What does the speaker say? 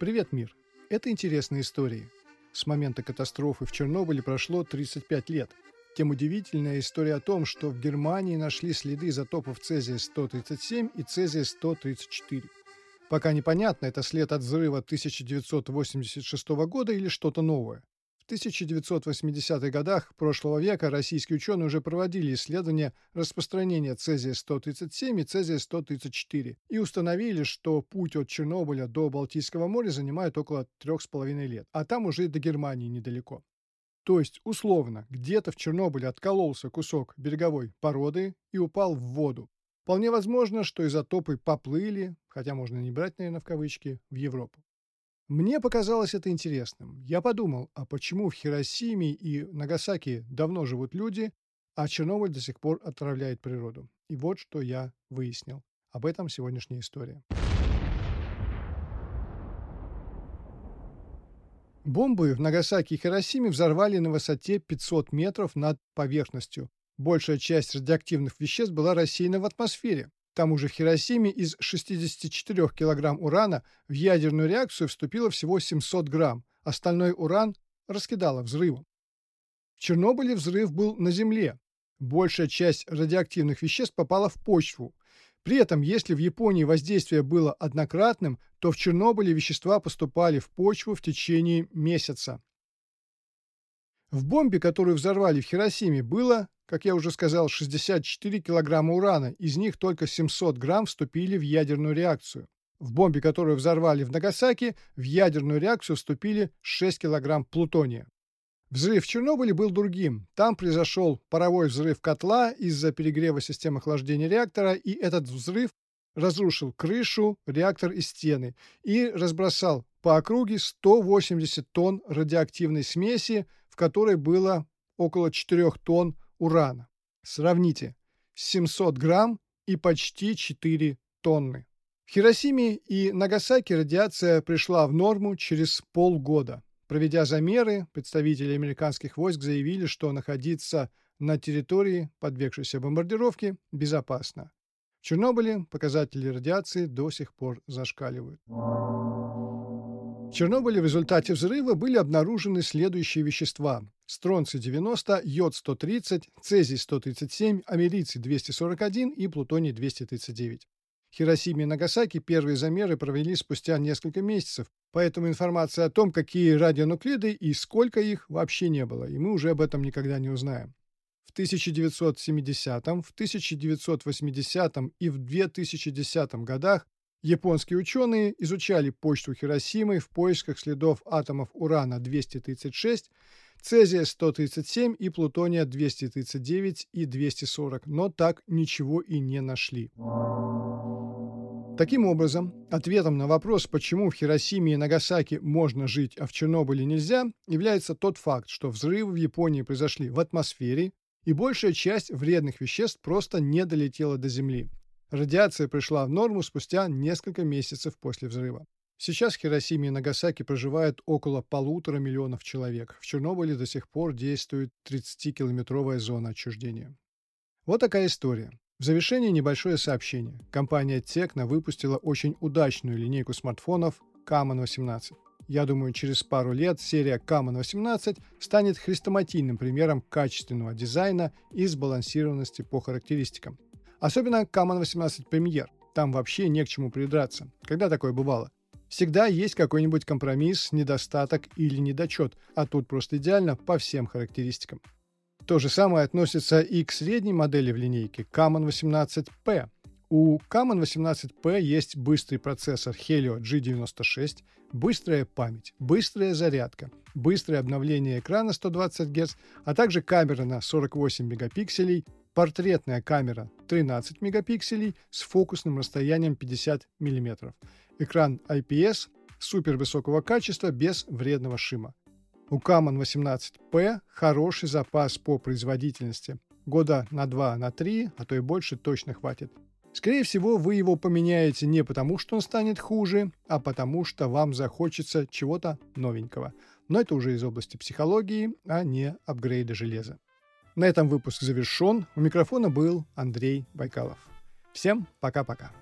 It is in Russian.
Привет, мир! Это интересные истории. С момента катастрофы в Чернобыле прошло 35 лет. Тем удивительная история о том, что в Германии нашли следы изотопов цезия-137 и цезия-134. Пока непонятно, это след от взрыва 1986 года или что-то новое. 1980-х годах прошлого века российские ученые уже проводили исследования распространения цезия-137 и цезия-134 и установили, что путь от Чернобыля до Балтийского моря занимает около 3,5 лет, а там уже и до Германии недалеко. То есть, условно, где-то в Чернобыле откололся кусок береговой породы и упал в воду. Вполне возможно, что изотопы поплыли, хотя можно не брать, наверное, в кавычки, в Европу. Мне показалось это интересным. Я подумал, а почему в Хиросиме и Нагасаки давно живут люди, а Чернобыль до сих пор отравляет природу? И вот что я выяснил. Об этом сегодняшняя история. Бомбы в Нагасаки и Хиросиме взорвали на высоте 500 метров над поверхностью. Большая часть радиоактивных веществ была рассеяна в атмосфере. Тому же в Хиросиме из 64 килограмм урана в ядерную реакцию вступило всего 700 грамм, остальной уран раскидало взрывом. В Чернобыле взрыв был на Земле. Большая часть радиоактивных веществ попала в почву. При этом, если в Японии воздействие было однократным, то в Чернобыле вещества поступали в почву в течение месяца. В бомбе, которую взорвали в Хиросиме, было как я уже сказал, 64 килограмма урана, из них только 700 грамм вступили в ядерную реакцию. В бомбе, которую взорвали в Нагасаки, в ядерную реакцию вступили 6 килограмм плутония. Взрыв в Чернобыле был другим. Там произошел паровой взрыв котла из-за перегрева системы охлаждения реактора, и этот взрыв разрушил крышу, реактор и стены и разбросал по округе 180 тонн радиоактивной смеси, в которой было около 4 тонн урана. Сравните 700 грамм и почти 4 тонны. В Хиросиме и Нагасаки радиация пришла в норму через полгода. Проведя замеры, представители американских войск заявили, что находиться на территории, подвергшейся бомбардировке, безопасно. В Чернобыле показатели радиации до сих пор зашкаливают. В Чернобыле в результате взрыва были обнаружены следующие вещества. Стронций-90, йод-130, цезий-137, америций-241 и плутоний-239. В Хиросиме и Нагасаки первые замеры провели спустя несколько месяцев, поэтому информации о том, какие радионуклиды и сколько их, вообще не было, и мы уже об этом никогда не узнаем. В 1970, в 1980 и в 2010 годах Японские ученые изучали почту Хиросимы в поисках следов атомов урана-236, цезия-137 и плутония-239 и 240, но так ничего и не нашли. Таким образом, ответом на вопрос, почему в Хиросиме и Нагасаки можно жить, а в Чернобыле нельзя, является тот факт, что взрывы в Японии произошли в атмосфере, и большая часть вредных веществ просто не долетела до Земли. Радиация пришла в норму спустя несколько месяцев после взрыва. Сейчас в Хиросиме и Нагасаки проживает около полутора миллионов человек. В Чернобыле до сих пор действует 30-километровая зона отчуждения. Вот такая история. В завершении небольшое сообщение. Компания Tecno выпустила очень удачную линейку смартфонов Camon 18. Я думаю, через пару лет серия Camon 18 станет хрестоматийным примером качественного дизайна и сбалансированности по характеристикам. Особенно Common 18 Premier. Там вообще не к чему придраться. Когда такое бывало? Всегда есть какой-нибудь компромисс, недостаток или недочет, а тут просто идеально по всем характеристикам. То же самое относится и к средней модели в линейке Common 18P. У Common 18P есть быстрый процессор Helio G96, быстрая память, быстрая зарядка, быстрое обновление экрана 120 Гц, а также камера на 48 мегапикселей, портретная камера 13 мегапикселей с фокусным расстоянием 50 мм, экран IPS супервысокого качества без вредного шима. У Camon 18P хороший запас по производительности. Года на 2, на 3, а то и больше точно хватит. Скорее всего, вы его поменяете не потому, что он станет хуже, а потому, что вам захочется чего-то новенького. Но это уже из области психологии, а не апгрейда железа. На этом выпуск завершен. У микрофона был Андрей Байкалов. Всем пока-пока.